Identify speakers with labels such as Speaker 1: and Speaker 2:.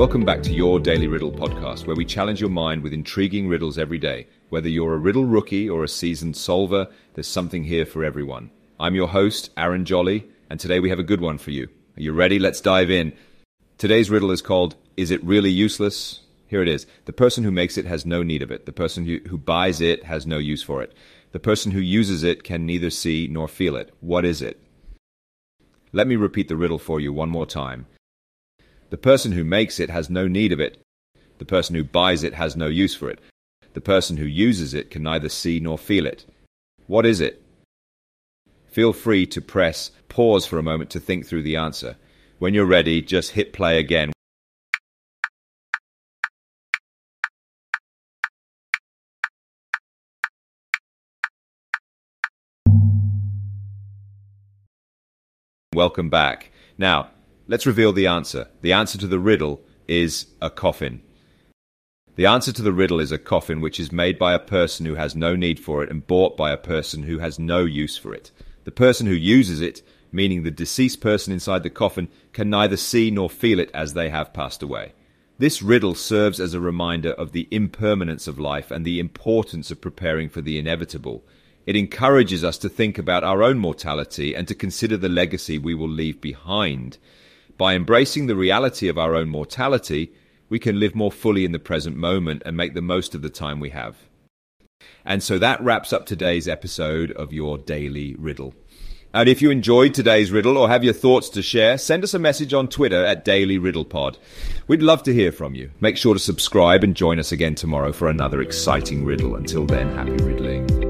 Speaker 1: Welcome back to your Daily Riddle podcast, where we challenge your mind with intriguing riddles every day. Whether you're a riddle rookie or a seasoned solver, there's something here for everyone. I'm your host, Aaron Jolly, and today we have a good one for you. Are you ready? Let's dive in. Today's riddle is called Is It Really Useless? Here it is. The person who makes it has no need of it. The person who, who buys it has no use for it. The person who uses it can neither see nor feel it. What is it? Let me repeat the riddle for you one more time. The person who makes it has no need of it. The person who buys it has no use for it. The person who uses it can neither see nor feel it. What is it? Feel free to press pause for a moment to think through the answer. When you're ready, just hit play again. Welcome back. Now, let's reveal the answer. The answer to the riddle is a coffin. The answer to the riddle is a coffin which is made by a person who has no need for it and bought by a person who has no use for it. The person who uses it, meaning the deceased person inside the coffin, can neither see nor feel it as they have passed away. This riddle serves as a reminder of the impermanence of life and the importance of preparing for the inevitable. It encourages us to think about our own mortality and to consider the legacy we will leave behind. By embracing the reality of our own mortality, we can live more fully in the present moment and make the most of the time we have. And so that wraps up today's episode of your Daily Riddle. And if you enjoyed today's riddle or have your thoughts to share, send us a message on Twitter at Daily Riddle Pod. We'd love to hear from you. Make sure to subscribe and join us again tomorrow for another exciting riddle. Until then, happy riddling.